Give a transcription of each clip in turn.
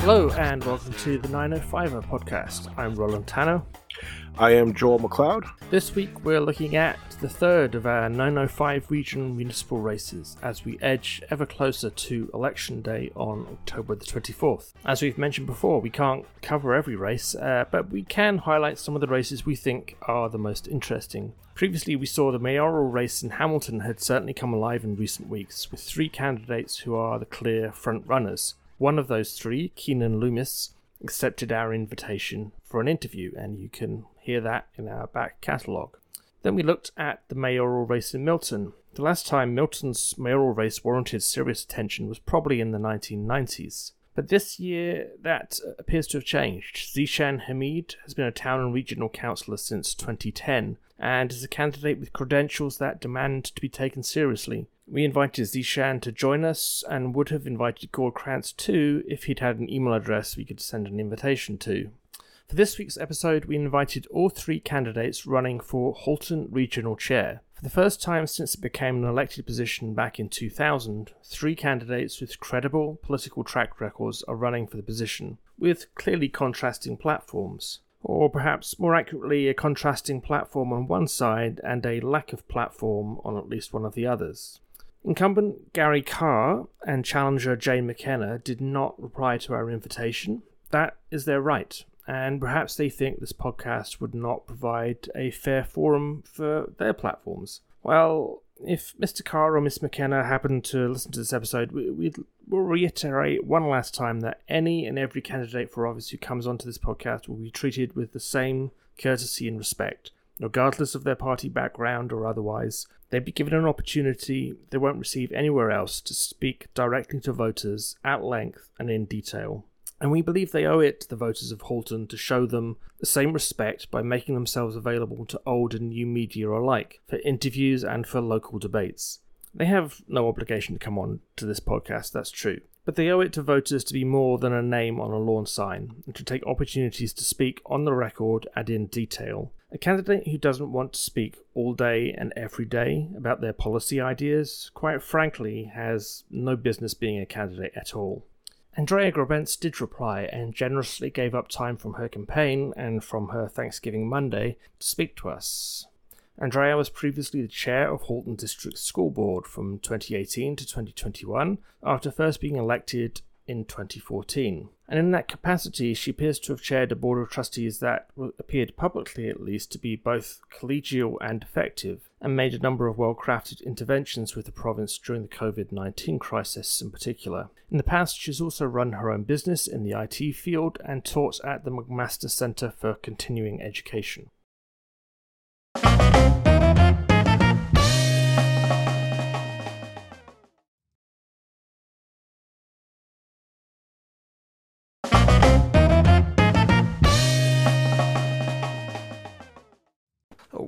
Hello and welcome to the 905er podcast. I'm Roland Tanner. I am Joel McLeod. This week we're looking at the third of our 905 regional municipal races as we edge ever closer to election day on October the 24th. As we've mentioned before, we can't cover every race, uh, but we can highlight some of the races we think are the most interesting. Previously, we saw the mayoral race in Hamilton had certainly come alive in recent weeks, with three candidates who are the clear front runners. One of those three, Keanin Loomis, accepted our invitation for an interview, and you can hear that in our back catalogue. Then we looked at the mayoral race in Milton. The last time Milton's mayoral race warranted serious attention was probably in the 1990s. But this year, that appears to have changed. Zeeshan Hamid has been a town and regional councillor since 2010 and is a candidate with credentials that demand to be taken seriously. We invited Zeeshan to join us and would have invited Gord Krantz too if he'd had an email address we could send an invitation to. For this week's episode, we invited all three candidates running for Halton Regional Chair. For the first time since it became an elected position back in 2000, three candidates with credible political track records are running for the position, with clearly contrasting platforms. Or perhaps more accurately, a contrasting platform on one side and a lack of platform on at least one of the others. Incumbent Gary Carr and challenger Jane McKenna did not reply to our invitation. That is their right, and perhaps they think this podcast would not provide a fair forum for their platforms. Well, if Mr. Carr or Miss McKenna happen to listen to this episode, we, we will reiterate one last time that any and every candidate for office who comes onto this podcast will be treated with the same courtesy and respect regardless of their party background or otherwise. They'd be given an opportunity they won't receive anywhere else to speak directly to voters at length and in detail. And we believe they owe it to the voters of Halton to show them the same respect by making themselves available to old and new media alike for interviews and for local debates. They have no obligation to come on to this podcast, that's true but they owe it to voters to be more than a name on a lawn sign and to take opportunities to speak on the record and in detail. A candidate who doesn't want to speak all day and every day about their policy ideas, quite frankly, has no business being a candidate at all. Andrea Grebenc did reply and generously gave up time from her campaign and from her Thanksgiving Monday to speak to us. Andrea was previously the chair of Halton District School Board from 2018 to 2021, after first being elected in 2014. And in that capacity, she appears to have chaired a board of trustees that appeared publicly, at least, to be both collegial and effective, and made a number of well crafted interventions with the province during the COVID 19 crisis in particular. In the past, she's also run her own business in the IT field and taught at the McMaster Centre for Continuing Education.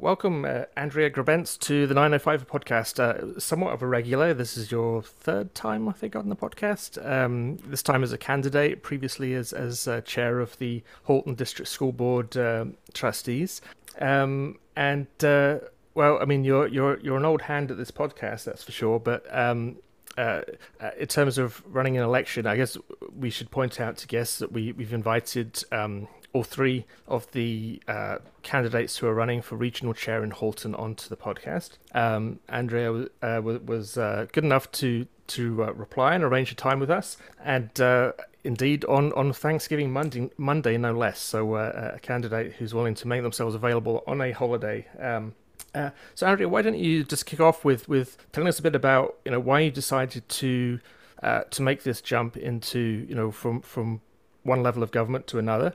Welcome, uh, Andrea Grebenc, to the 905 podcast. Uh, somewhat of a regular. This is your third time, I think, on the podcast. Um, this time as a candidate, previously as as uh, chair of the Halton District School Board um, trustees. Um, and uh, well, I mean, you're you're you're an old hand at this podcast, that's for sure. But um, uh, uh, in terms of running an election, I guess we should point out to guests that we we've invited um, all three of the uh, candidates who are running for regional chair in Halton onto the podcast. Um, Andrea uh, was uh, good enough to to uh, reply and arrange a time with us, and uh, indeed on, on Thanksgiving Monday, Monday no less. So uh, a candidate who's willing to make themselves available on a holiday. Um, uh, so Andrea, why don't you just kick off with, with telling us a bit about you know why you decided to uh, to make this jump into you know from from one level of government to another,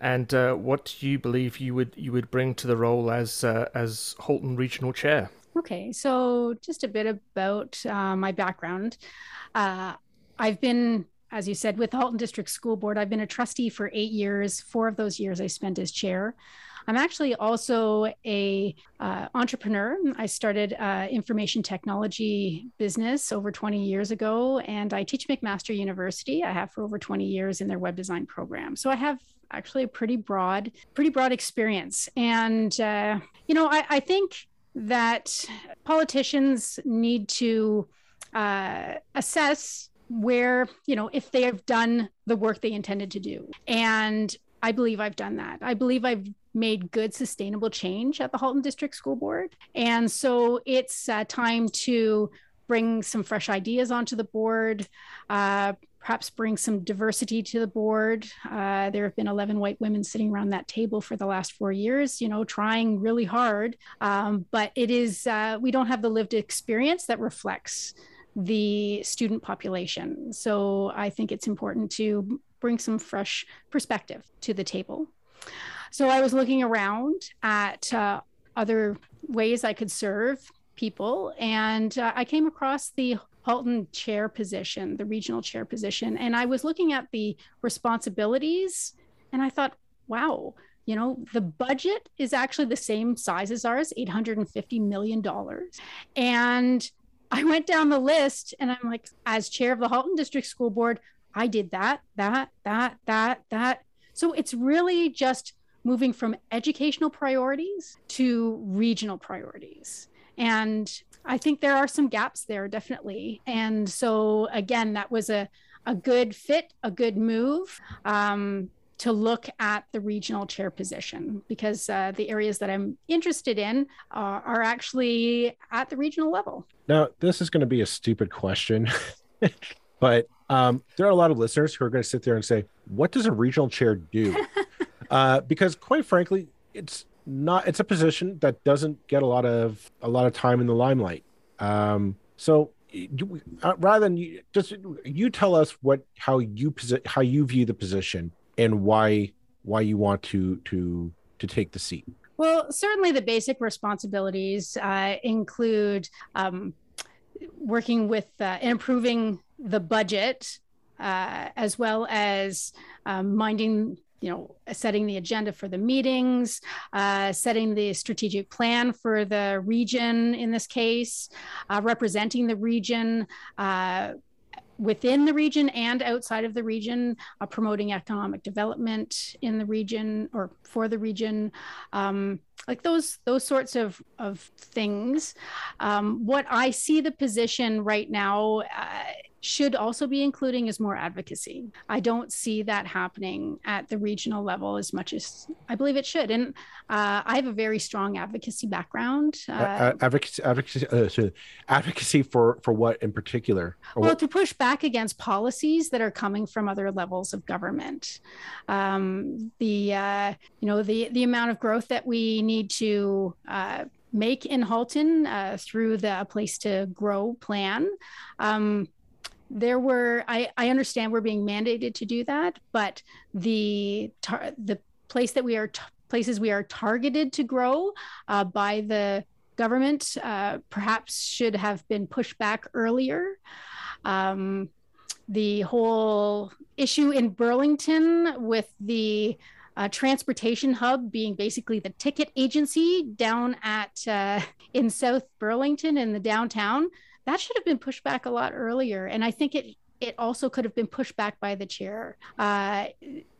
and uh, what do you believe you would you would bring to the role as uh, as Halton Regional Chair. Okay, so just a bit about uh, my background. Uh, I've been, as you said, with Halton District School Board. I've been a trustee for eight years. Four of those years I spent as chair. I'm actually also a uh, entrepreneur. I started uh, information technology business over 20 years ago, and I teach McMaster University. I have for over 20 years in their web design program. So I have actually a pretty broad, pretty broad experience. And, uh, you know, I, I, think that politicians need to uh, assess where, you know, if they have done the work they intended to do. And I believe I've done that. I believe I've made good, sustainable change at the Halton District School Board. And so it's uh, time to bring some fresh ideas onto the board, uh, perhaps bring some diversity to the board. Uh, there have been 11 white women sitting around that table for the last four years, you know, trying really hard. Um, but it is, uh, we don't have the lived experience that reflects the student population. So I think it's important to bring some fresh perspective to the table. So I was looking around at uh, other ways I could serve people, and uh, I came across the Halton chair position, the regional chair position, and I was looking at the responsibilities, and I thought, wow, you know, the budget is actually the same size as ours, $850 million. And I went down the list and I'm like, as chair of the Halton District School Board, I did that, that, that, that, that. So it's really just moving from educational priorities to regional priorities. And I think there are some gaps there, definitely. And so, again, that was a, a good fit, a good move. Um, to look at the regional chair position because uh, the areas that I'm interested in uh, are actually at the regional level. Now, this is going to be a stupid question, but um, there are a lot of listeners who are going to sit there and say, "What does a regional chair do?" uh, because, quite frankly, it's not. It's a position that doesn't get a lot of a lot of time in the limelight. Um, so, you, uh, rather than you, just you tell us what how you posi- how you view the position and why why you want to to to take the seat. Well, certainly the basic responsibilities uh, include um, working with uh, improving the budget, uh, as well as um, minding you know setting the agenda for the meetings uh, setting the strategic plan for the region in this case uh, representing the region uh, within the region and outside of the region, uh, promoting economic development in the region or for the region, um, like those those sorts of of things. Um, what I see the position right now. Uh, should also be including is more advocacy. I don't see that happening at the regional level as much as I believe it should. And uh, I have a very strong advocacy background. Uh, advocacy, advocacy, uh, advocacy for for what in particular? well, to push back against policies that are coming from other levels of government. Um, the uh, you know the the amount of growth that we need to uh, make in Halton uh, through the Place to Grow plan. Um, there were I, I understand we're being mandated to do that but the tar- the place that we are t- places we are targeted to grow uh, by the government uh, perhaps should have been pushed back earlier. Um, the whole issue in burlington with the uh, transportation hub being basically the ticket agency down at uh, in south burlington in the downtown that should have been pushed back a lot earlier. And I think it it also could have been pushed back by the chair. Uh,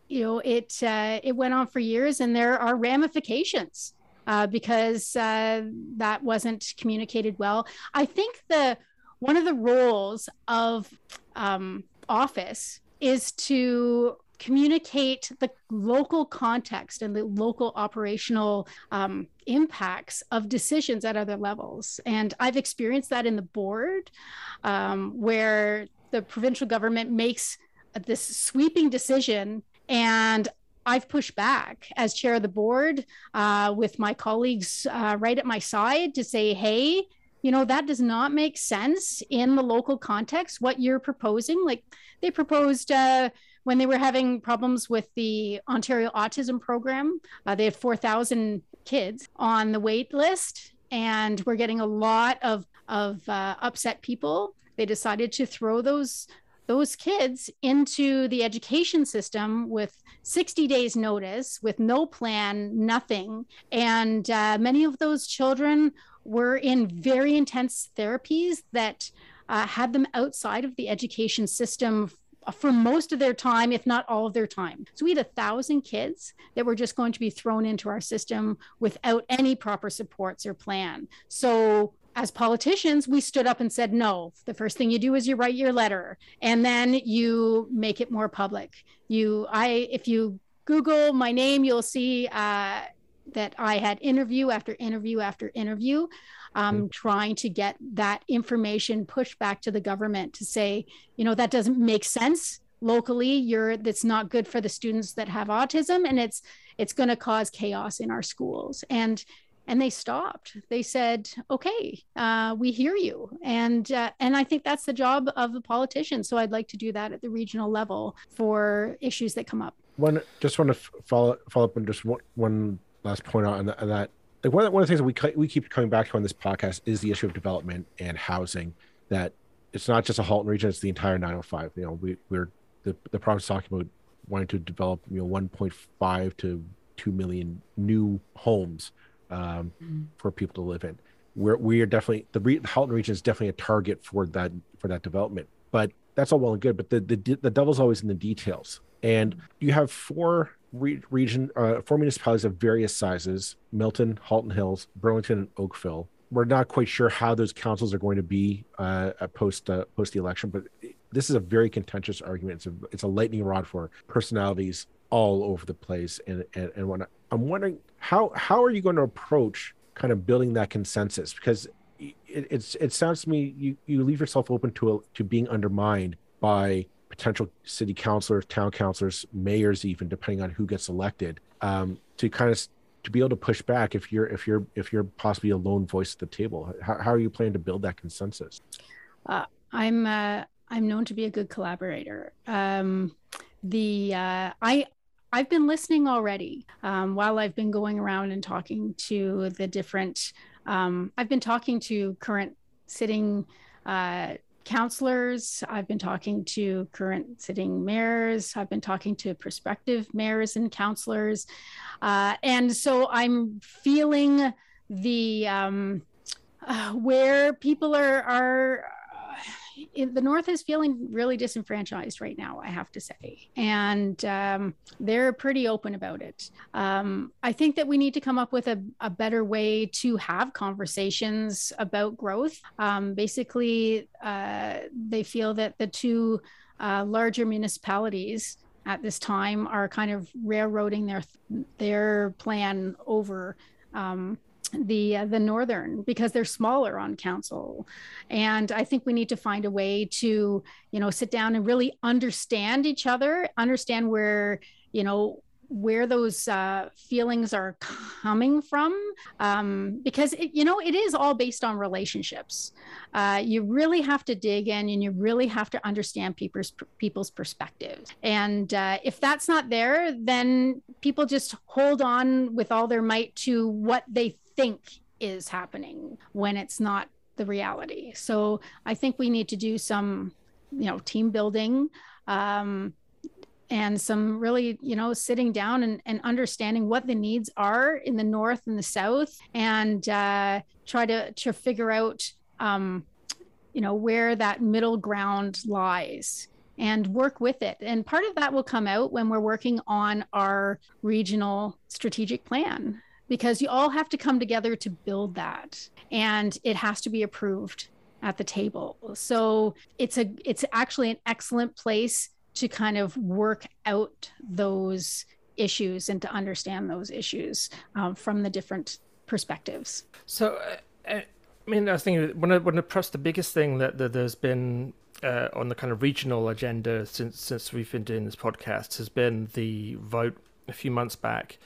you know, it uh, it went on for years, and there are ramifications uh, because uh, that wasn't communicated well. I think the one of the roles of um, office is to communicate the local context and the local operational um, impacts of decisions at other levels. And I've experienced that in the board, um, where the provincial government makes this sweeping decision and I've pushed back as chair of the board uh, with my colleagues uh, right at my side to say, hey, you know, that does not make sense in the local context, what you're proposing. Like they proposed uh, when they were having problems with the Ontario Autism Program. Uh, they had 4,000 kids on the wait list, and we're getting a lot of, of uh, upset people. They decided to throw those those kids into the education system with 60 days notice with no plan nothing and uh, many of those children were in very intense therapies that uh, had them outside of the education system for most of their time, if not all of their time. So we had a thousand kids that were just going to be thrown into our system without any proper supports or plan. So as politicians, we stood up and said, no, the first thing you do is you write your letter and then you make it more public. You, I, if you Google my name, you'll see uh, that I had interview after interview after interview, um, mm-hmm. trying to get that information pushed back to the government to say, you know, that doesn't make sense locally. You're that's not good for the students that have autism, and it's it's going to cause chaos in our schools. And and they stopped. They said, "Okay, uh, we hear you," and uh, and I think that's the job of the politician. So I'd like to do that at the regional level for issues that come up. One, just want to follow follow up on just one, one last point on that. Like one, of, one of the things that we we keep coming back to on this podcast is the issue of development and housing. That it's not just a Halton region; it's the entire 905. You know, we we're the the province talking about wanting to develop you know 1.5 to 2 million new homes um, mm-hmm. for people to live in. We're we are definitely the, re, the Halton region is definitely a target for that for that development. But that's all well and good. But the the the devil's always in the details. And you have four re- region, uh, four municipalities of various sizes: Milton, Halton Hills, Burlington, and Oakville. We're not quite sure how those councils are going to be uh, post uh, post the election, but this is a very contentious argument. It's a, it's a lightning rod for personalities all over the place and and, and whatnot. I'm wondering how how are you going to approach kind of building that consensus because it, it's it sounds to me you you leave yourself open to a, to being undermined by potential city councilors, town councilors, mayors, even depending on who gets elected, um, to kind of to be able to push back if you're if you're if you're possibly a lone voice at the table. How, how are you planning to build that consensus? Uh, I'm uh, I'm known to be a good collaborator. Um, the uh, I I've been listening already um, while I've been going around and talking to the different. Um, I've been talking to current sitting uh, counselors. I've been talking to current sitting mayors. I've been talking to prospective mayors and counselors, uh, and so I'm feeling the um, uh, where people are are the North is feeling really disenfranchised right now, I have to say. And um, they're pretty open about it. Um, I think that we need to come up with a, a better way to have conversations about growth. Um, basically, uh, they feel that the two uh, larger municipalities at this time are kind of railroading their their plan over um, the uh, the northern because they're smaller on council. And i think we need to find a way to you know sit down and really understand each other understand where you know where those uh, feelings are coming from. Um, because it, you know it is all based on relationships. Uh, you really have to dig in and you really have to understand people's people's perspectives. And uh, if that's not there then people just hold on with all their might to what they think is happening when it's not the reality. So i think we need to do some you know team building um, and some really you know sitting down and, and understanding what the needs are in the north and the south and uh, try to to figure out um, you know where that middle ground lies and work with it. And part of that will come out when we're working on our regional strategic plan because you all have to come together to build that and it has to be approved at the table so it's a it's actually an excellent place to kind of work out those issues and to understand those issues um, from the different perspectives. So, uh, I mean, I think one of, one of perhaps the biggest thing that, that there's been uh, on the kind of regional agenda since since we've been doing this podcast has been the vote a few months back,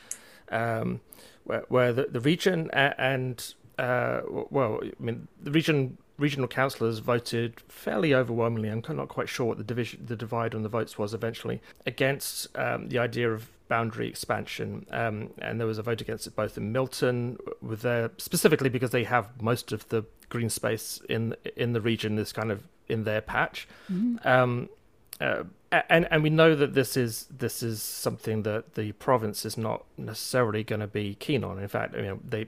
um, where, where the, the region and uh, well, I mean, the region regional councillors voted fairly overwhelmingly. I'm not quite sure what the division, the divide on the votes was eventually against um, the idea of boundary expansion, um, and there was a vote against it both in Milton, with their specifically because they have most of the green space in in the region is kind of in their patch. Mm-hmm. Um, uh, and and we know that this is this is something that the province is not necessarily going to be keen on. In fact, you know, they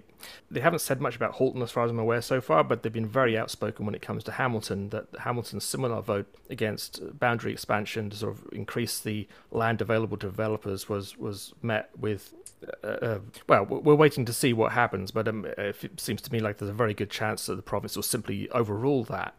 they haven't said much about Halton as far as I'm aware so far, but they've been very outspoken when it comes to Hamilton. That Hamilton's similar vote against boundary expansion to sort of increase the land available to developers was was met with uh, uh, well, we're waiting to see what happens, but um, it seems to me like there's a very good chance that the province will simply overrule that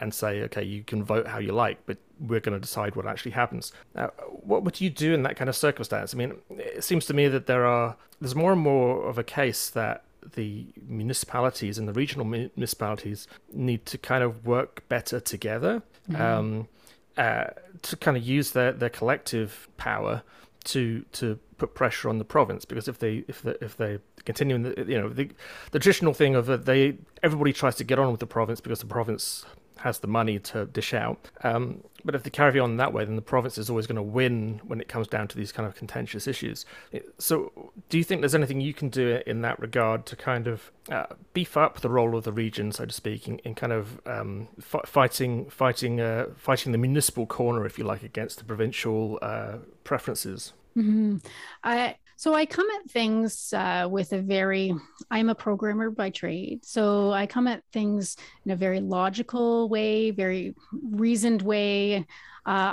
and say, okay, you can vote how you like, but we're going to decide what actually happens. Now, what would you do in that kind of circumstance? I mean, it seems to me that there are there's more and more of a case that the municipalities and the regional municipalities need to kind of work better together mm-hmm. um, uh, to kind of use their, their collective power to to put pressure on the province because if they if they if they continue in the you know the, the traditional thing of they everybody tries to get on with the province because the province has the money to dish out. Um, but if they carry on that way, then the province is always going to win when it comes down to these kind of contentious issues. So, do you think there's anything you can do in that regard to kind of uh, beef up the role of the region, so to speak, in, in kind of um, f- fighting, fighting, uh, fighting the municipal corner, if you like, against the provincial uh, preferences? Mm-hmm. I so I come at things uh, with a very, I'm a programmer by trade. So I come at things in a very logical way, very reasoned way. Uh,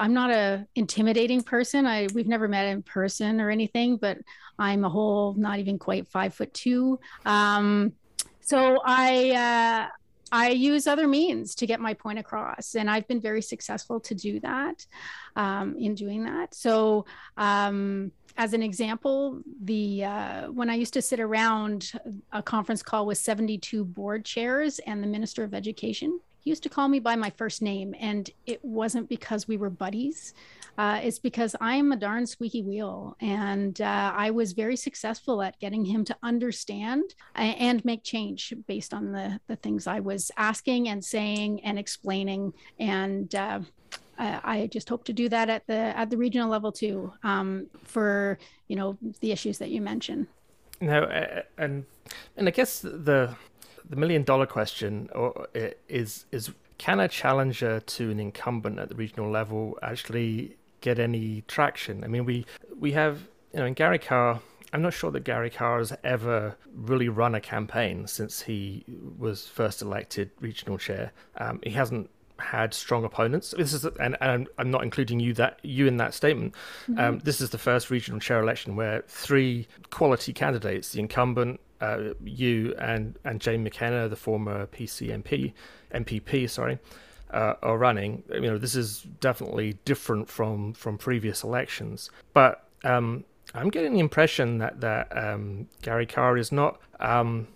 I'm not a intimidating person. I we've never met in person or anything, but I'm a whole not even quite five foot two. Um, so I uh, I use other means to get my point across, and I've been very successful to do that. Um, in doing that, so um, as an example, the uh, when I used to sit around a conference call with 72 board chairs and the Minister of Education, used to call me by my first name, and it wasn't because we were buddies. Uh, it's because I'm a darn squeaky wheel, and uh, I was very successful at getting him to understand and make change based on the the things I was asking and saying and explaining, and uh, I just hope to do that at the at the regional level too, um, for you know the issues that you mentioned. No, and and I guess the the million dollar question or is is can a challenger to an incumbent at the regional level actually get any traction? I mean, we we have you know in Gary Carr. I'm not sure that Gary Carr has ever really run a campaign since he was first elected regional chair. Um, he hasn't had strong opponents. This is, and, and I'm not including you that you in that statement. Mm-hmm. Um, this is the first regional chair election where three quality candidates, the incumbent, uh, you, and and Jane McKenna, the former PCMP, MPP, sorry, uh, are running. You know, this is definitely different from from previous elections, but. Um, I'm getting the impression that that um, Gary Carr is not um,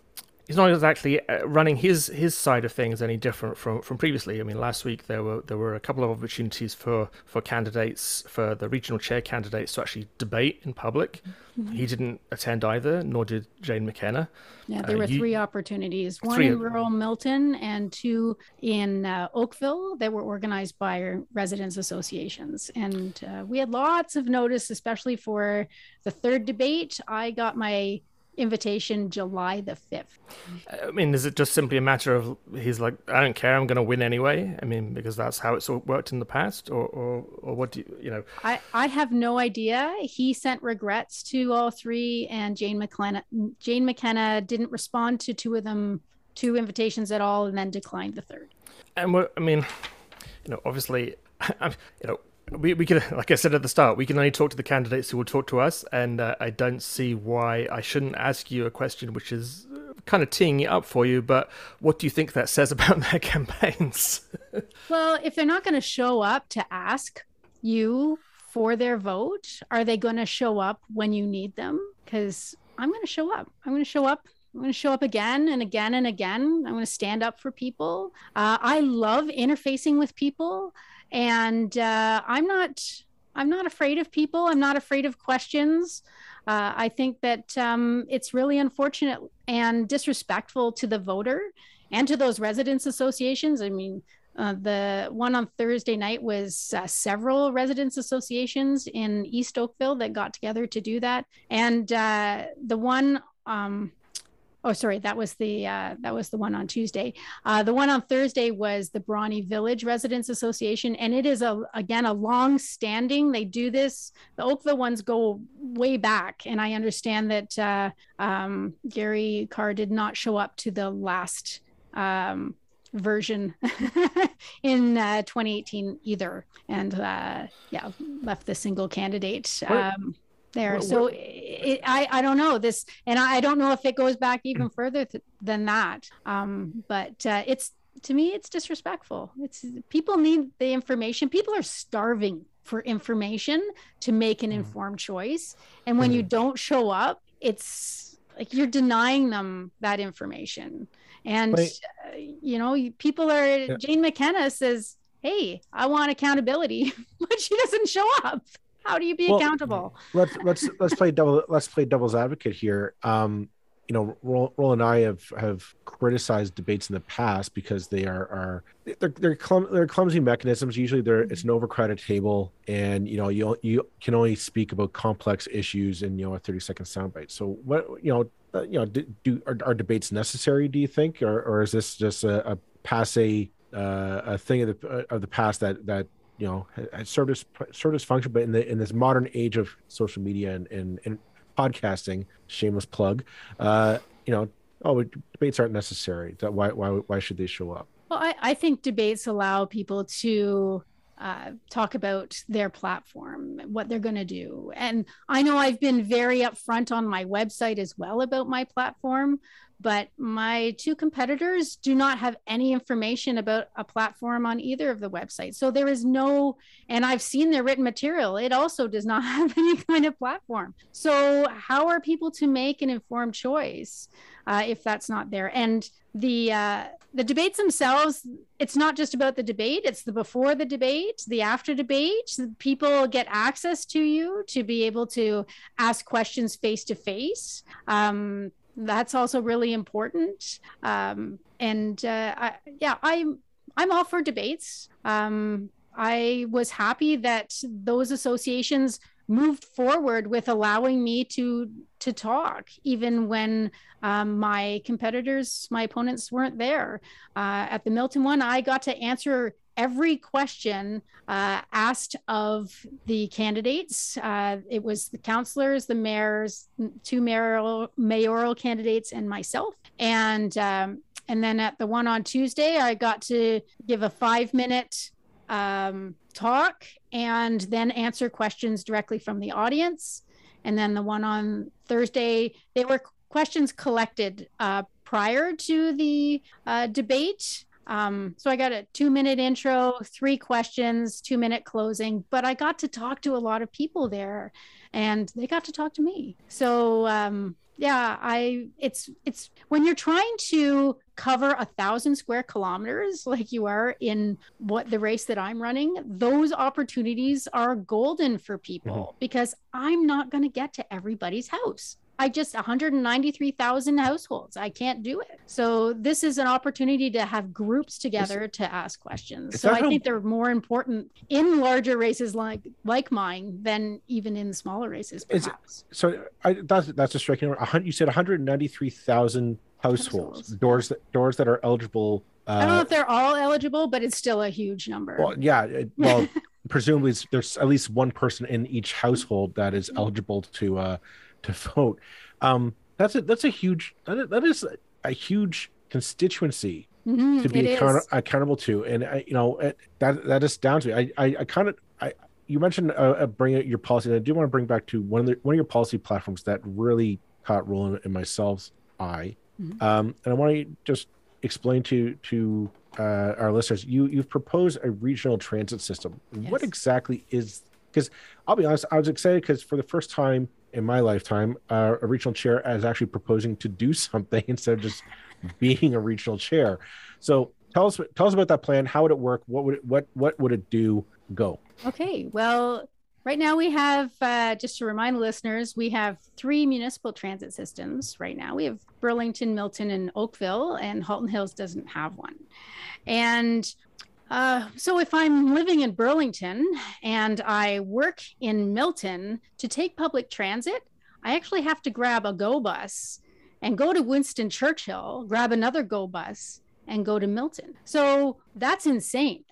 he's not exactly uh, running his his side of things any different from from previously. I mean, last week there were there were a couple of opportunities for for candidates for the regional chair candidates to actually debate in public. Mm-hmm. He didn't attend either, nor did Jane McKenna. Yeah, there uh, were you, three opportunities: one three in rural Milton and two in uh, Oakville that were organized by residents associations. And uh, we had lots of notice, especially for the third debate. I got my invitation July the 5th. I mean, is it just simply a matter of he's like, I don't care, I'm going to win anyway? I mean, because that's how it's worked in the past, or, or, or what do you, you know? I, I have no idea. He sent regrets to all three, and Jane McKenna, Jane McKenna didn't respond to two of them, two invitations at all, and then declined the third. And I mean, you know, obviously, I'm, you know, we, we can, like I said at the start, we can only talk to the candidates who will talk to us, and uh, I don't see why I shouldn't ask you a question which is uh, kind of teeing it up for you. But what do you think that says about their campaigns? well, if they're not going to show up to ask you for their vote, are they going to show up when you need them? Because I'm going to show up. I'm going to show up I'm going to show up again and again and again. I'm going to stand up for people. Uh, I love interfacing with people and uh, i'm not i'm not afraid of people. I'm not afraid of questions. Uh, i think that um, it's really unfortunate and disrespectful to the voter and to those residents associations. I mean uh, the one on Thursday night was uh, several residents associations in East Oakville that got together to do that, and uh, the one um, oh sorry that was the uh, that was the one on tuesday. Uh, the one on thursday was the Bronte village residents association and it is a again a long standing they do this the oakville ones go way back and i understand that uh, um, gary carr did not show up to the last um, version in uh, 2018 either and uh, yeah left the single candidate um, there. Well, so it, I I don't know this, and I, I don't know if it goes back even further th- than that. Um, but uh, it's to me, it's disrespectful. It's people need the information. People are starving for information to make an Mhm. informed choice, and when you don't show up, it's like you're denying them that information. And Wait. uh, you know, people are. Jane McKenna says, "Hey, I want accountability," but she doesn't show up. How do you be Well, accountable? let's let's let's play double let's play devil's advocate here. Um, you know, Roll, Roll and I have have criticized debates in the past because they are are they're they're, clum, they're clumsy mechanisms. Usually, they're it's an overcrowded table, and you know you you can only speak about complex issues in you know a thirty second soundbite. So what you know uh, you know do, do are, are debates necessary? Do you think, or or is this just a, a passe uh, a thing of the uh, of the past that that you know served its served its function, but in the in this modern age of social media and and, and podcasting, shameless plug, uh, you know, oh, debates aren't necessary. That why why why should they show up? Well, I, I think debates allow people to uh, talk about their platform, what they're going to do. And I know I've been very upfront on my website as well about my platform, but my two competitors do not have any information about a platform on either of the websites. So there is no, and I've seen their written material, it also does not have any kind of platform. So, how are people to make an informed choice uh, if that's not there? And the uh, the debates themselves, it's not just about the debate; it's the before the debate, the after debate. People get access to you to be able to ask questions face to face. That's also really important. Um, and uh, I, yeah, I'm I'm all for debates. Um, I was happy that those associations moved forward with allowing me to to talk even when um, my competitors my opponents weren't there. Uh, at the milton one i got to answer every question uh, asked of the candidates. Uh, it was the councillors the mayors two mayoral mayoral candidates and myself. And um, and then at the one on tuesday i got to give a five minute um, talk and then answer questions directly from the audience. And then the one on Thursday, they were questions collected uh, prior to the uh, debate. Um, so I got a two minute intro, three questions, two minute closing, but I got to talk to a lot of people there and they got to talk to me. So, um, yeah, I, it's, it's when you're trying to cover a thousand square kilometers like you are in what the race that I'm running, those opportunities are golden for people mm-hmm. because I'm not going to get to everybody's house. I just 193,000 households. I can't do it. So this is an opportunity to have groups together to ask questions. So I how- think they're more important in larger races like like mine than even in smaller races Is perhaps. So I, that's that's a striking number. You said 193,000 households, Households. doors that doors that are eligible. Uh, I don't know if they're all eligible, but it's still a huge number. Well, yeah. it- Well, presumably there's at least one person in each household that is eligible to uh to vote. Um, that's a that's a huge that is, that is a huge constituency Mhm, to be account- accountable to, and I, you know it, that that is down to me. I I, I kind of I you mentioned uh, uh, bring your policy. And I do want to bring back to one of the one of your policy platforms that really caught Roland and myself's eye, Mhm. um, and I want to just explain to to uh, our listeners. You you've proposed a regional transit system. What exactly is? Because I'll be honest, I was excited because for the first time in my lifetime, uh, a regional chair is actually proposing to do something instead of just being a regional chair. So tell us tell us about that plan. How would it work? What would it, what what would it do? Go. Okay, well, right now we have, uh, just to remind the listeners, we have three municipal transit systems right now. We have Burlington, Milton, and Oakville, and Halton Hills doesn't have one. And uh, so if I'm living in Burlington and I work in Milton to take public transit, I actually have to grab a GO bus and go to Winston Churchill, grab another GO bus, and go to Milton. So that's insane.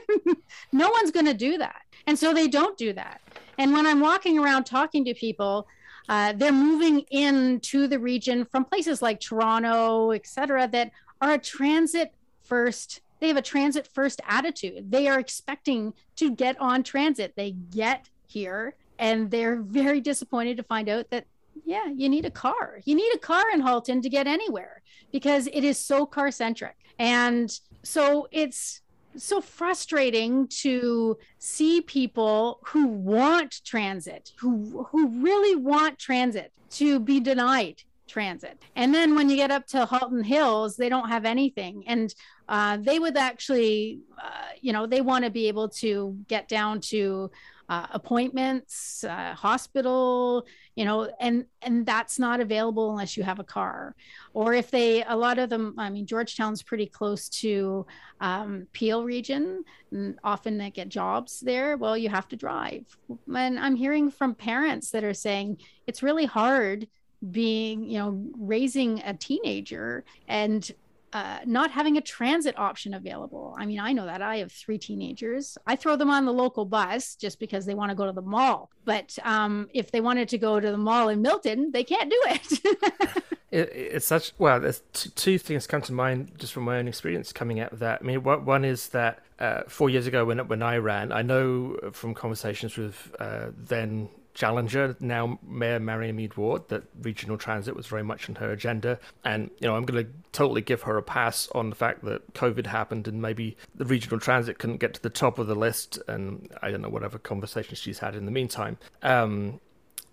no one's going to do that. And so they don't do that. And when I'm walking around talking to people, uh, they're moving into the region from places like Toronto, et cetera, that are a transit first. They have a transit first attitude. They are expecting to get on transit. They get here and they're very disappointed to find out that yeah, you need a car. You need a car in Halton to get anywhere because it is so car centric. And so it's so frustrating to see people who want transit, who who really want transit to be denied transit. And then when you get up to Halton Hills, they don't have anything. And uh, they would actually, uh, you know, they want to be able to get down to uh, appointments, uh, hospital, you know, and and that's not available unless you have a car. Or if they, a lot of them, I mean, Georgetown's pretty close to um, Peel region, and often they get jobs there. Well, you have to drive. And I'm hearing from parents that are saying it's really hard being, you know, raising a teenager and uh, not having a transit option available. I mean, I know that I have three teenagers. I throw them on the local bus just because they want to go to the mall. But um, if they wanted to go to the mall in Milton, they can't do it. it it's such well. There's t- two things come to mind just from my own experience coming out of that. I mean, one is that uh, four years ago when when I ran, I know from conversations with uh, then challenger, now Mayor Marianne Meed Ward, that regional transit was very much on her agenda. And, you know, I'm going to totally give her a pass on the fact that COVID happened and maybe the regional transit couldn't get to the top of the list. And I don't know, whatever conversations she's had in the meantime. Um,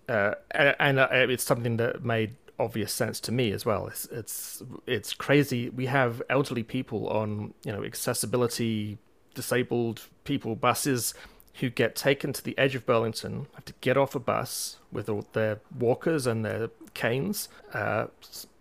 uh, and, and uh, it's something that made obvious sense to me as well. It's it's it's crazy. We have elderly people on you know accessibility disabled people buses who get taken to the edge of Burlington, have to get off a bus with all their walkers and their canes, uh,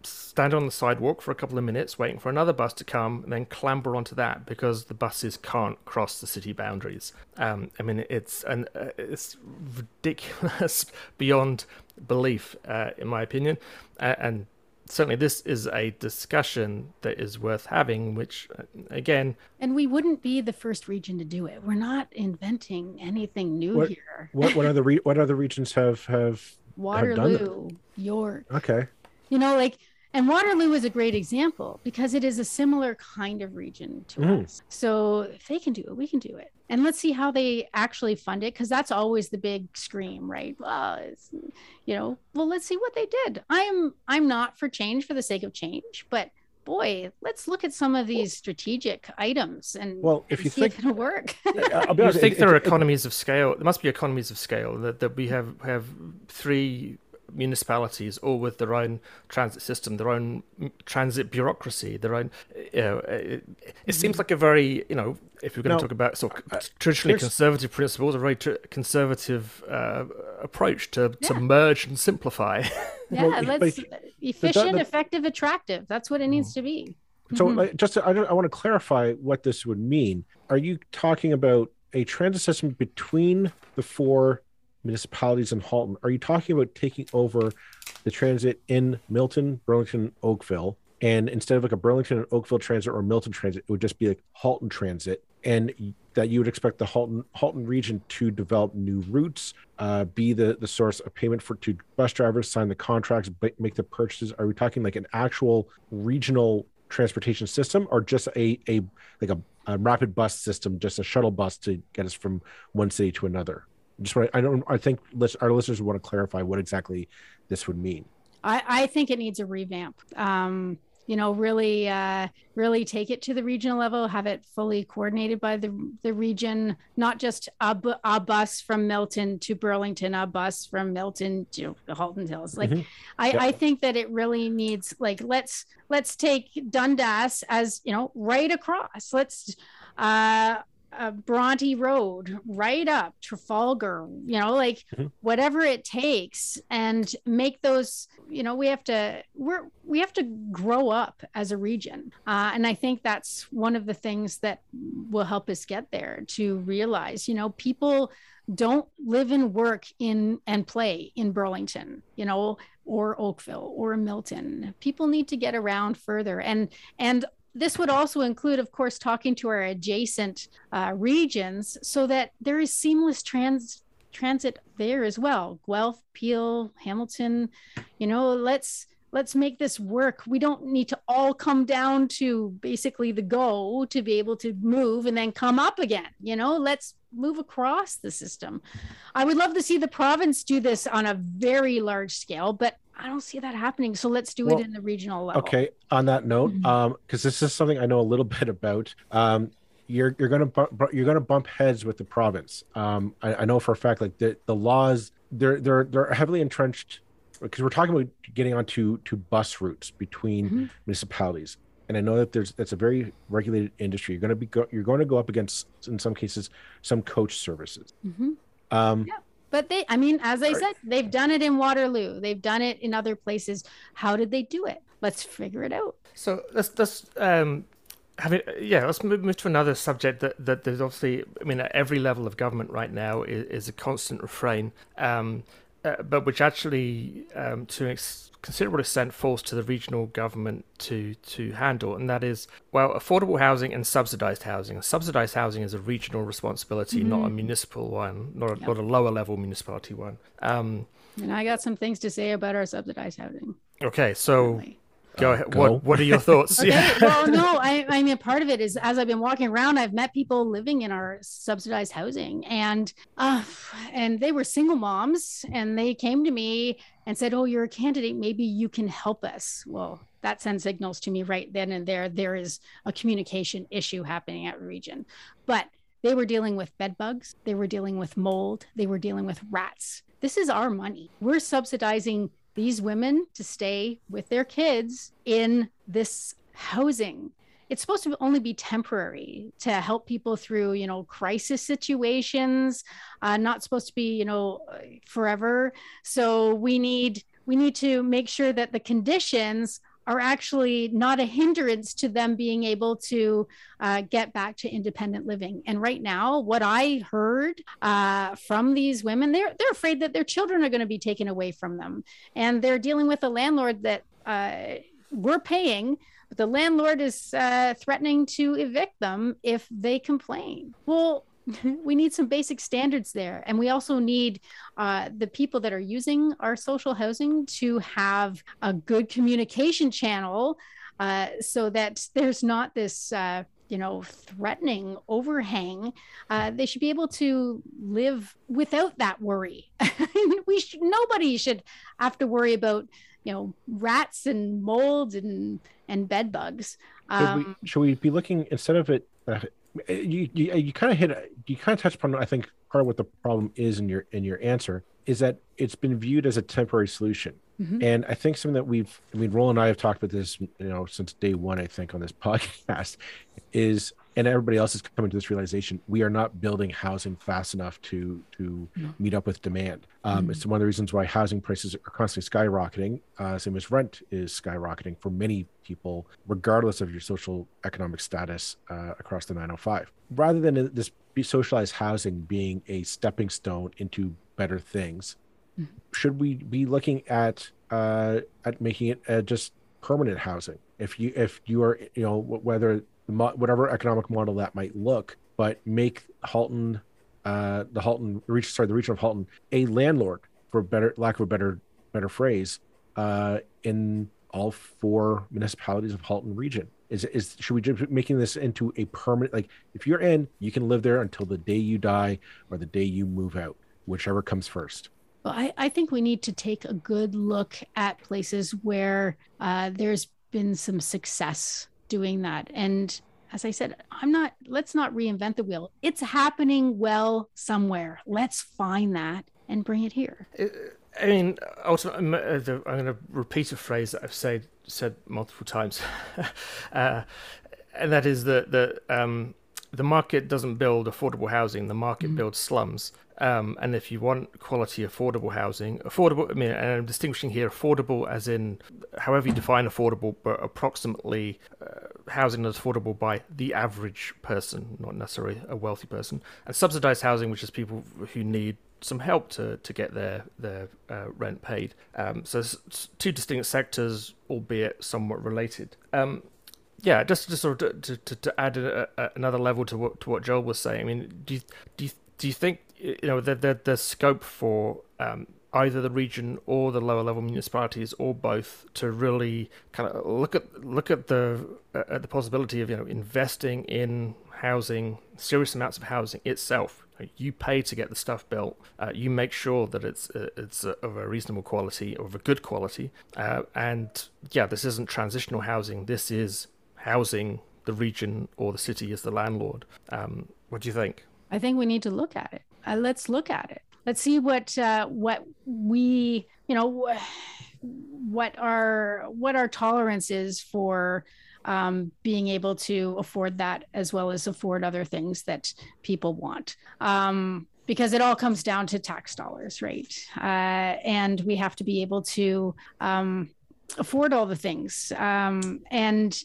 stand on the sidewalk for a couple of minutes, waiting for another bus to come, and then clamber onto that because the buses can't cross the city boundaries. Um, I mean, it's and uh, it's ridiculous beyond belief, uh, in my opinion, and certainly this is a discussion that is worth having which uh, again and we wouldn't be the first region to do it. We're not inventing anything new what, here. what what other re- what other regions have have waterloo have york. Okay. You know like and Waterloo is a great example because it is a similar kind of region to mm. us. So if they can do it, we can do it. And let's see how they actually fund it because that's always the big scream, right? Well, you know, well, let's see what they did. I'm I'm not for change for the sake of change, but boy, let's look at some of these strategic items and well, if you think if it'll work. I think it, there are economies of scale. There must be economies of scale that, that we have have three municipalities all with their own transit system, their own transit bureaucracy, their own. You know, it, it seems mm-hmm. like a very you know if we're going no, to talk about sort of uh, traditionally conservative principles, a very tr- conservative uh, approach to, yeah. to merge and simplify. Yeah, well, let's efficient, the, the, effective, attractive. That's what it needs to be. So, mm-hmm. just to, I, I want to clarify what this would mean. Are you talking about a transit system between the four municipalities in Halton, are you talking about taking over the transit in Milton, Burlington, Oakville? And instead of like a Burlington and Oakville transit or Milton transit, it would just be like Halton transit. And that you would expect the Halton Halton region to develop new routes, uh, be the the source of payment for to bus drivers, sign the contracts, make the purchases. Are we talking like an actual regional transportation system, or just a a like a, a rapid bus system, just a shuttle bus to get us from one city to another? Just want I don't I think our listeners want to clarify what exactly this would mean. I, I think it needs a revamp. Um, you know, really, uh, really take it to the regional level, have it fully coordinated by the the region, not just a, bu- a bus from Milton to Burlington, a bus from Milton to the Halton Hills. Like, mm-hmm. I, yeah. I think that it really needs like let's let's take Dundas as you know right across. Let's uh uh, Bronte Road right up Trafalgar, you know, like mm-hmm. whatever it takes, and make those. You know, we have to we're we have to grow up as a region, uh, and I think that's one of the things that will help us get there. To realize, you know, people don't live and work in and play in Burlington, you know, or Oakville or Milton. People need to get around further, and and this would also include, of course, talking to our adjacent uh, regions so that there is seamless trans transit there as well. Guelph, Peel, Hamilton, you know, let's let's make this work. We don't need to all come down to basically the go to be able to move and then come up again you know? Let's move across the system. I would love to see the province do this on a very large scale but i don't see that happening so let's do Well, it in the regional level Okay. On that note, Mhm. um, because this is something I know a little bit about. Um, you're you're gonna bu- you're gonna bump heads with the province. Um, I, I know for a fact like the the laws they're they're they're heavily entrenched because we're talking about getting onto to bus routes between Mhm. municipalities. And I know that there's that's a very regulated industry. You're going to be go, you're going to go up against in some cases some coach services. Mhm. Um, Yeah. But they, I mean, as I said, they've done it in Waterloo. They've done it in other places. How did they do it? Let's figure it out. So let's let's um have it. Yeah, let's move, move to another subject that that there's obviously. I mean, at every level of government right now is, is a constant refrain, um, uh, but which actually, um, to an ex- considerable extent, falls to the regional government to to handle, and that is well, affordable housing and subsidized housing. Subsidized housing is a regional responsibility, not a municipal one, not a, Yep. not a lower level municipality one. Um, And I got some things to say about our subsidized housing. okay, so Really. Go Uh, ahead. go. What what are your thoughts? Okay. well, no, I, I mean, part of it is as I've been walking around, I've met people living in our subsidized housing, and uh, and they were single moms, and they came to me and said, "Oh, you're a candidate. Maybe you can help us." Well, that sends signals to me right then and there. There is a communication issue happening at Region, but they were dealing with bed bugs, they were dealing with mold, they were dealing with rats. This is our money. We're subsidizing these women to stay with their kids in this housing. It's supposed to only be temporary to help people through, you know, crisis situations. Uh, not supposed to be, you know, forever. So we need we need to make sure that the conditions are actually not a hindrance to them being able to uh, get back to independent living. And right now, what I heard uh, from these women, they're they're afraid that their children are going to be taken away from them, and they're dealing with a landlord that uh, we're paying. But the landlord is uh, threatening to evict them if they complain. Well, we need some basic standards there. And we also need uh, the people that are using our social housing to have a good communication channel uh, so that there's not this. Uh, you know, threatening overhang, uh, they should be able to live without that worry. we should, nobody should have to worry about, you know, rats and mold and and bed bugs. should, Um, we, should we be looking instead of it? You you, you kind of hit you kind of touched upon I think part of what the problem is in your in your answer is that it's been viewed as a temporary solution. Mhm. And I think something that we've, I mean, Roland and I have talked about this, you know, since day one, I think, on this podcast, is, and everybody else is coming to this realization: we are not building housing fast enough to to No. meet up with demand. Um, It's one of the reasons why housing prices are constantly skyrocketing. Uh, same as rent is skyrocketing for many people, regardless of your social economic status uh, across the 905. Rather than this be socialized housing being a stepping stone into better things, should we be looking at uh, at making it uh, just permanent housing? If you if you are you know whether whatever economic model that might look, but make Halton uh, the Halton sorry the region of Halton a landlord for better lack of a better better phrase uh, in all four municipalities of Halton region. Is is should we just making this into a permanent like if you're in you can live there until the day you die or the day you move out whichever comes first. Well, I, I think we need to take a good look at places where uh, there's been some success doing that. And as I said, I'm not, let's not reinvent the wheel. It's happening well somewhere. Let's find that and bring it here. I mean, ultimately, I'm, uh, going to repeat a phrase that I've said said multiple times, uh, and that is that the um, the market doesn't build affordable housing; the market builds slums. Um, and if you want quality, affordable housing, affordable, I mean, and I'm distinguishing here affordable as in however you define affordable, but approximately uh, housing that's affordable by the average person, not necessarily a wealthy person, and subsidized housing, which is people who need some help to, to get their their uh, rent paid. Um, so two distinct sectors, albeit somewhat related. Um, yeah, just just sort of to, to, to add a, a, another level to what to what Joel was saying. I mean, do you do you, do you think you know that there, there's scope for um, either the region or the lower level municipalities or both to really kind of look at look at the uh, at the possibility of you know investing in housing, serious amounts of housing itself. You pay to get the stuff built. Uh, you make sure that it's uh, it's uh, of a reasonable quality or of a good quality. Uh, and yeah, this isn't transitional housing. This is housing the region or the city as the landlord. Um, what do you think? I think we need to look at it. Uh, let's look at it. Let's see what uh, what we you know what our what our tolerance is for um, being able to afford that as well as afford other things that people want. Um, because it all comes down to tax dollars, right? Uh, and we have to be able to um, afford all the things. Um, and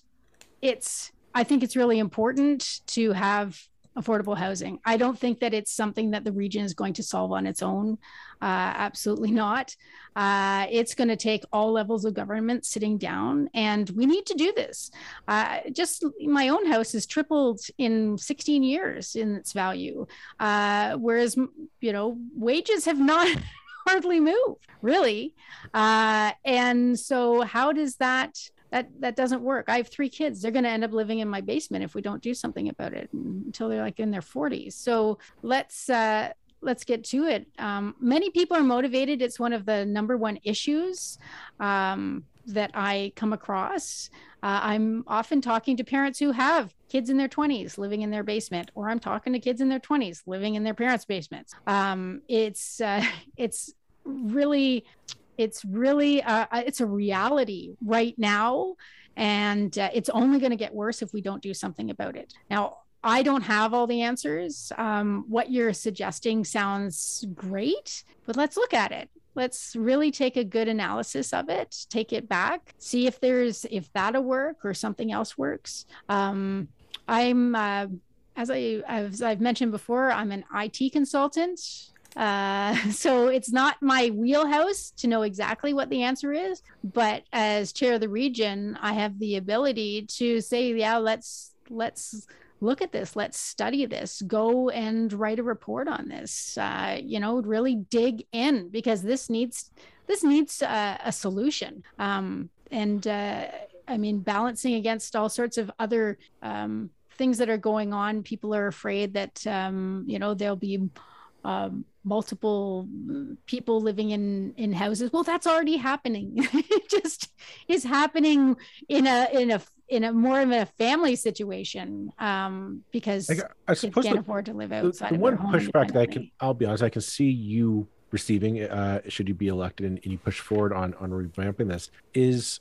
it's, I think it's really important to have affordable housing. I don't think that it's something that the region is going to solve on its own. Uh, absolutely not. Uh, it's going to take all levels of government sitting down, and we need to do this. Uh, just my own house has tripled in 16 years in its value, uh, whereas you know wages have not. hardly moved really uh, and so how does that that that doesn't work. I have three kids. They're going to end up living in my basement if we don't do something about it until they're like in their 40s. So let's uh, let's get to it. Um, many people are motivated. It's one of the number one issues um, that I come across. Uh, I'm often talking to parents who have kids in their 20s living in their basement, or I'm talking to kids in their 20s living in their parents' basements. Um, it's uh, it's really it's really uh, uh, it's a reality right now and uh, it's only going to get worse if we don't do something about it. Now i don't have all the answers. Um, what you're suggesting sounds great but let's look at it. Let's really take a good analysis of it take it back see if there's if that'll work or something else works. Um, i'm uh, as I as I've mentioned before, I'm an IT consultant. Uh, so it's not my wheelhouse to know exactly what the answer is, but as chair of the region, I have the ability to say, yeah, let's let's look at this. Let's study this. Go and write a report on this. Uh, you know really dig in because this needs this needs uh, a solution. Um, and uh, i mean balancing against all sorts of other um, things that are going on people are afraid that um, you know there'll be um, multiple people living in in houses. Well that's already happening. It just is happening in a in a in a more of a family situation um because I, I suppose can't the, afford to live outside the, the one pushback that i can i'll be honest i can see you receiving uh should you be elected and, and you push forward on on revamping this is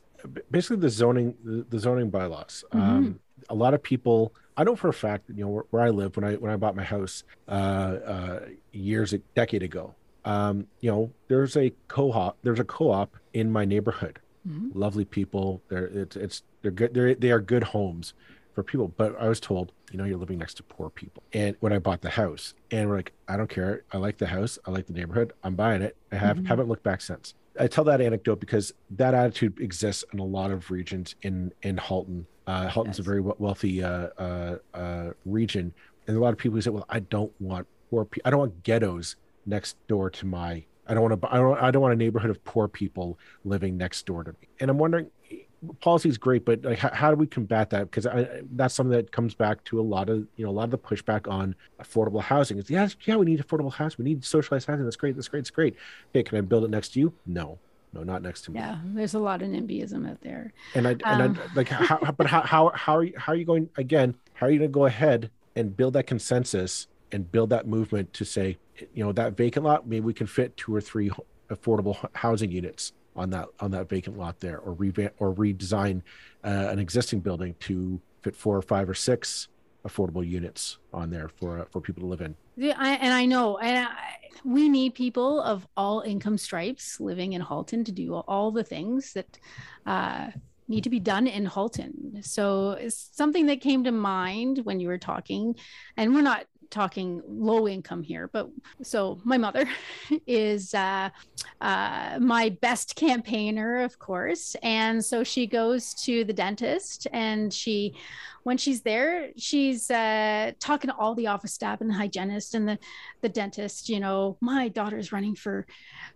basically the zoning the, the zoning bylaws. Mm-hmm. um a lot of people I know for a fact, you know, where, where I live when I when I bought my house uh, uh, years a decade ago, um, you know, there's a co-op there's a co-op in my neighborhood. Mm-hmm. Lovely people. They're it's it's they're good. They're they are good homes for people. But I was told, you know, you're living next to poor people. And when I bought the house, and we're like, I don't care. I like the house. I like the neighborhood. I'm buying it. I have mm-hmm. haven't looked back since. I tell that anecdote because that attitude exists in a lot of regions in in Halton uh, Halton's yes. a very wealthy uh, uh, uh, region, and a lot of people who say, "Well, I don't want poor. Pe- I don't want ghettos next door to my. I don't want to. I don't. I don't want a neighborhood of poor people living next door to me." And I'm wondering, policy is great, but like, how, how, do we combat that? Because that's something that comes back to a lot of you know a lot of the pushback on affordable housing. Is yeah, yeah, we need affordable housing. We need socialized housing. That's great. That's great. That's great. Okay, can I build it next to you? No no, not next to me. Yeah, there's a lot of NIMBYism out there. And I and um, I like how, but how how how are you how are you going again? How are you going to go ahead and build that consensus and build that movement to say, you know, that vacant lot, maybe we can fit two or three affordable housing units on that on that vacant lot there, or revamp or redesign uh, an existing building to fit four or five or six affordable units on there for uh, for people to live in. Yeah, I, and I know, and I, we need people of all income stripes living in Halton to do all the things that uh, need to be done in Halton. So it's something that came to mind when you were talking, and we're not talking low income here, but so my mother is uh, uh, my best campaigner, of course. And so she goes to the dentist and she, when she's there, she's uh, talking to all the office staff and the hygienist and the, the dentist, you know, my daughter's running for,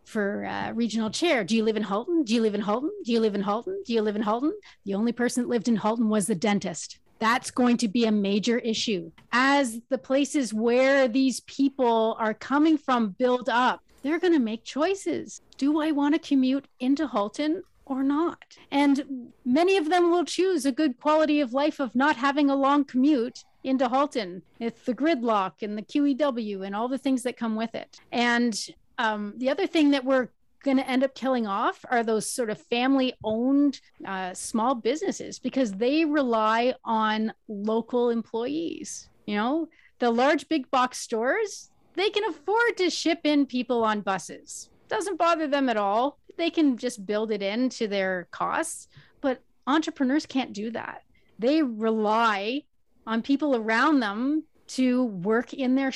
for uh, regional chair. Do you live in Halton? Do you live in Halton? Do you live in Halton? Do you live in Halton? The only person that lived in Halton was the dentist that's going to be a major issue. As the places where these people are coming from build up they're going to make choices. Do i want to commute into halton or not? And many of them will choose a good quality of life of not having a long commute into halton with the gridlock and the qew and all the things that come with it. And um, the other thing that we're going to end up killing off are those sort of family owned uh, small businesses because they rely on local employees. You know, the large big box stores, they can afford to ship in people on buses. Doesn't bother them at all. They can just build it into their costs. But entrepreneurs can't do that. They rely on people around them to work in their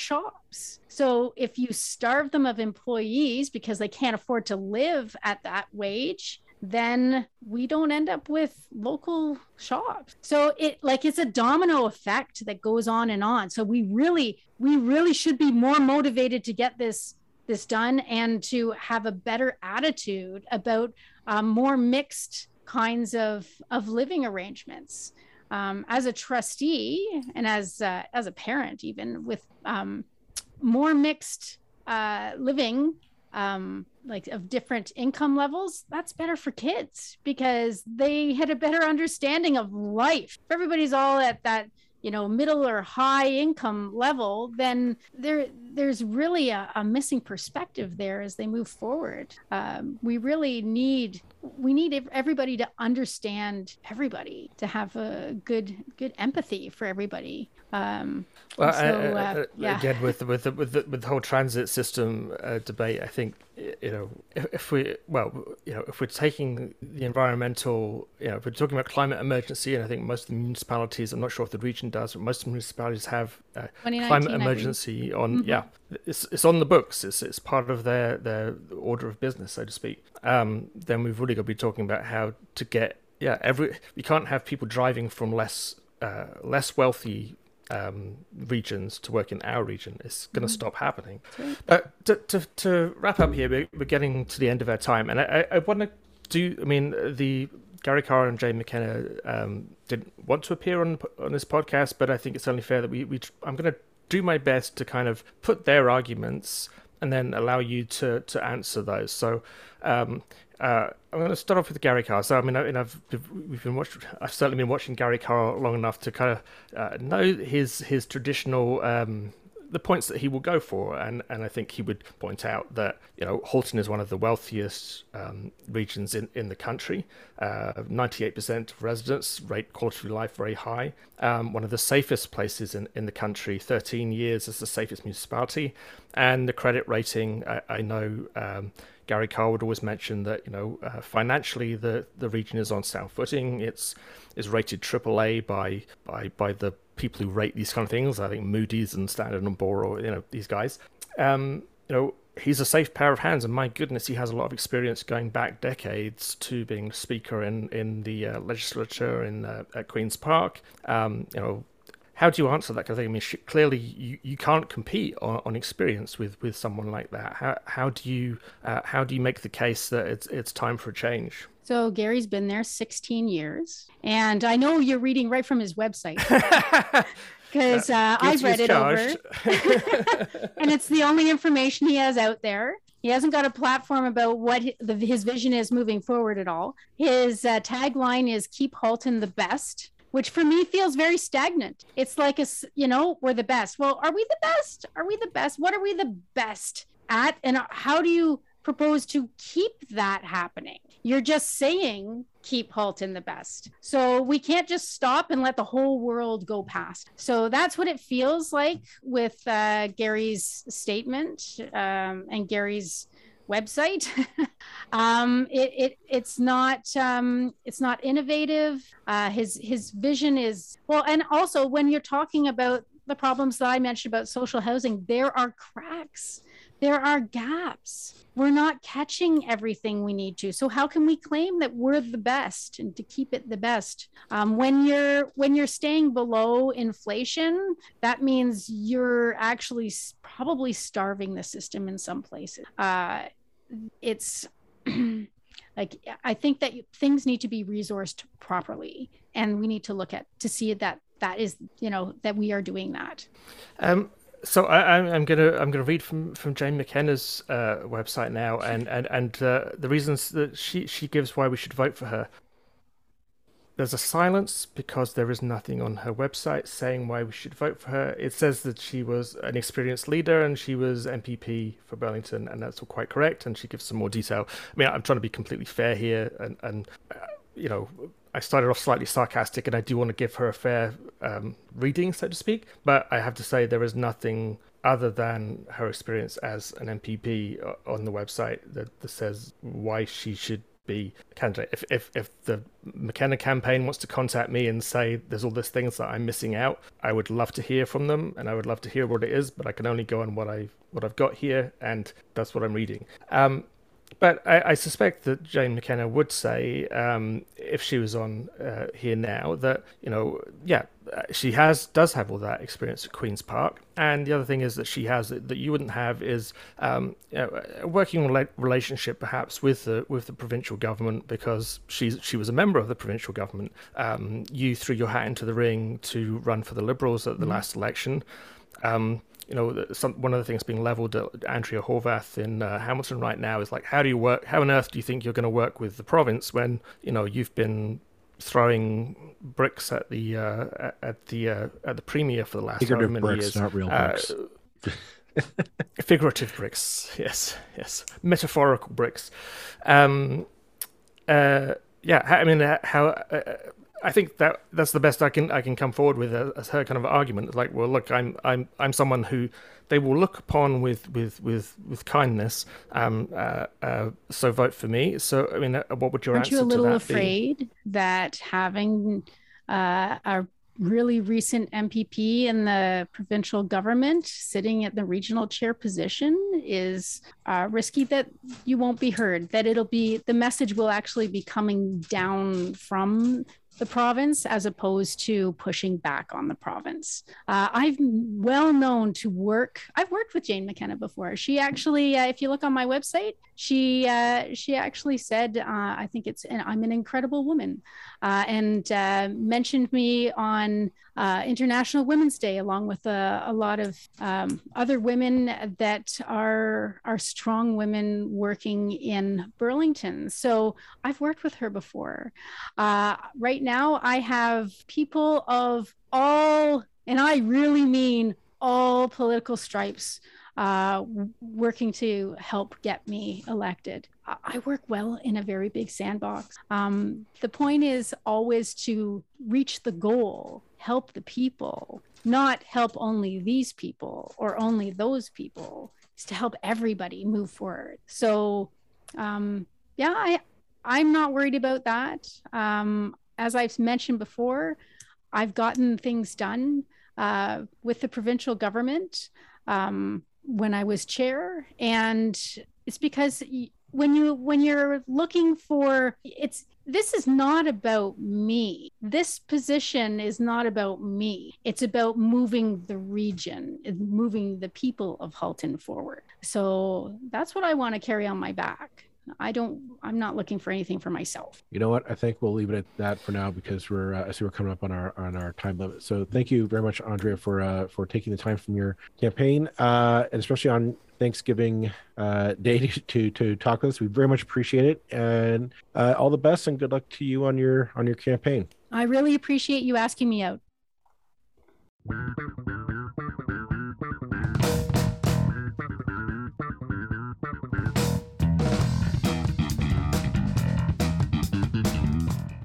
shops. So if you starve them of employees because they can't afford to live at that wage, then we don't end up with local shops. So it like it's a domino effect that goes on and on. So we really we really should be more motivated to get this this done and to have a better attitude about um, more mixed kinds of of living arrangements um, as a trustee and as uh, as a parent, even with um, more mixed uh, living, um, like of different income levels, that's better for kids because they had a better understanding of life. If everybody's all at that you know middle or high income level then there there's really a, a missing perspective there as they move forward um, we really need we need everybody to understand everybody to have a good good empathy for everybody um, well, so, uh, uh, yeah. again with with the, with the, with the whole transit system uh, debate i think you know if, if, we well you know if we're taking the environmental you know if we're talking about climate emergency and i think most of the municipalities i'm not sure if the region does but most municipalities have uh, climate emergency on mm-hmm. yeah it's, it's on the books it's, it's part of their their order of business so to speak um, then we've really got to be talking about how to get yeah every we can't have people driving from less uh, less wealthy um, regions to work in our region. It's going to mm-hmm. stop happening. Uh, to, to, to, wrap up here, we're, we're, getting to the end of our time, and I, I, I want to do. I mean, the Gary Carr and Jane McKenna um, didn't want to appear on on this podcast, but I think it's only fair that we, we I'm going to do my best to kind of put their arguments and then allow you to to answer those. So. Um, uh, I'm going to start off with Gary Carr. So I mean, I, have we've been watching. I've certainly been watching Gary Carr long enough to kind of uh, know his his traditional um, the points that he will go for, and and I think he would point out that you know Halton is one of the wealthiest um, regions in in the country. Uh, ninety-eight percent of residents rate quality of life very high. Um, one of the safest places in in the country. Thirteen years as the safest municipality, and the credit rating. I, I know. Um, Gary Carr would always mention that you know uh, financially the the region is on sound footing. It's is rated AAA by by by the people who rate these kind of things. I think Moody's and Standard and Poor, or you know these guys. Um, you know, he's a safe pair of hands, and my goodness, he has a lot of experience going back decades to being speaker in in the uh, legislature in uh, at Queens Park. Um, you know. How do you answer that? kind of thing? I mean, clearly you, you can't compete on, on experience with, with someone like that. How how do you uh, how do you make the case that it's it's time for a change? So Gary's been there 16 years. And I know you're reading right from his website. Because uh, I've read it over. and it's the only information he has out there. He hasn't got a platform about what his vision is moving forward at all. His uh, tagline is Keep Halton the Best which for me feels very stagnant. It's like a, you know, we're the best. Well, are we the best? Are we the best? What are we the best at? And how do you propose to keep that happening? You're just saying keep Halton the best. So we can't just stop and let the whole world go past. So that's what it feels like with uh, Gary's statement um, and Gary's website. um, it, it, it's not um, it's not innovative. Uh, his his vision is well, and also when you're talking about the problems that I mentioned about social housing, there are cracks, there are gaps. We're not catching everything we need to. So how can we claim that we're the best and to keep it the best? Um, when you're when you're staying below inflation, that means you're actually probably starving the system in some places. Uh, it's like i think that things need to be resourced properly and we need to look at to see that that is you know that we are doing that um so I, am gonna I'm gonna read from from Jane McKenna's uh, website now, and and and uh, the reasons that she she gives why we should vote for her. There's a silence because there is nothing on her website saying why we should vote for her. It says that she was an experienced leader and she was MPP for Burlington, and that's all quite correct. And she gives some more detail. I mean, I'm trying to be completely fair here, and, and uh, you know, I started off slightly sarcastic, and I do want to give her a fair um, reading, so to speak. But I have to say, there is nothing other than her experience as an MPP uh, on the website that, that says why she should be candidate. If, if if the McKenna campaign wants to contact me and say there's all these things that I'm missing out, I would love to hear from them and I would love to hear what it is, but I can only go on what I what I've got here and that's what I'm reading. Um, but I, I, suspect that Jane McKenna would say, um, if she was on uh, here now, that you know, yeah, she has does have all that experience at Queens Park, and the other thing is that she has that you wouldn't have is um, you know, a working relationship perhaps with the with the provincial government because she's she was a member of the provincial government. Um, you threw your hat into the ring to run for the Liberals at the mm-hmm. last election. Um, you know, some, one of the things being leveled at Andrea Horwath in uh, Hamilton right now is like, how do you work? How on earth do you think you're going to work with the province when you know you've been throwing bricks at the uh, at the uh, at the premier for the last figurative many bricks, years? not real uh, bricks. figurative bricks, yes, yes, metaphorical bricks. Um, uh, yeah, I mean, how uh, I think that that's the best I can I can come forward with as her kind of argument. It's like, well, look, I'm I'm I'm someone who they will look upon with with with with kindness. Um, uh, uh, so vote for me. So I mean, uh, what would your Aren't answer you a little afraid be? that having uh, a really recent MPP in the provincial government sitting at the regional chair position is uh, risky that you won't be heard, that it'll be the message will actually be coming down from the province as opposed to pushing back on the province. Uh, I've well known to work. I've worked with Jane McKenna before. She actually, uh, if you look on my website, she uh, she actually said, uh, I think it's, and I'm an incredible woman, uh, and uh, mentioned me on International Women's Day along with a, lot of um, other women that are are strong women working in Burlington. So I've worked with her before. right now now I have people of all, and I really mean all political stripes uh, working to help get me elected. I work well in a very big sandbox. Um, the point is always to reach the goal, help the people, not help only these people or only those people. Is to help everybody move forward. So, um, yeah, I, I'm not worried about that. Um, as I've mentioned before, I've gotten things done uh, with the provincial government um, when I was chair, and it's because when you when you're looking for it's this is not about me. This position is not about me. It's about moving the region, moving the people of Halton forward. So that's what I want to carry on my back. I don't. I'm not looking for anything for myself. You know what? I think we'll leave it at that for now because we're. Uh, I see we're coming up on our on our time limit. So thank you very much, Andrea, for uh, for taking the time from your campaign, uh, and especially on Thanksgiving uh, Day to, to, talk with us. We very much appreciate it, and uh, all the best and good luck to you on your on your campaign. I really appreciate you asking me out.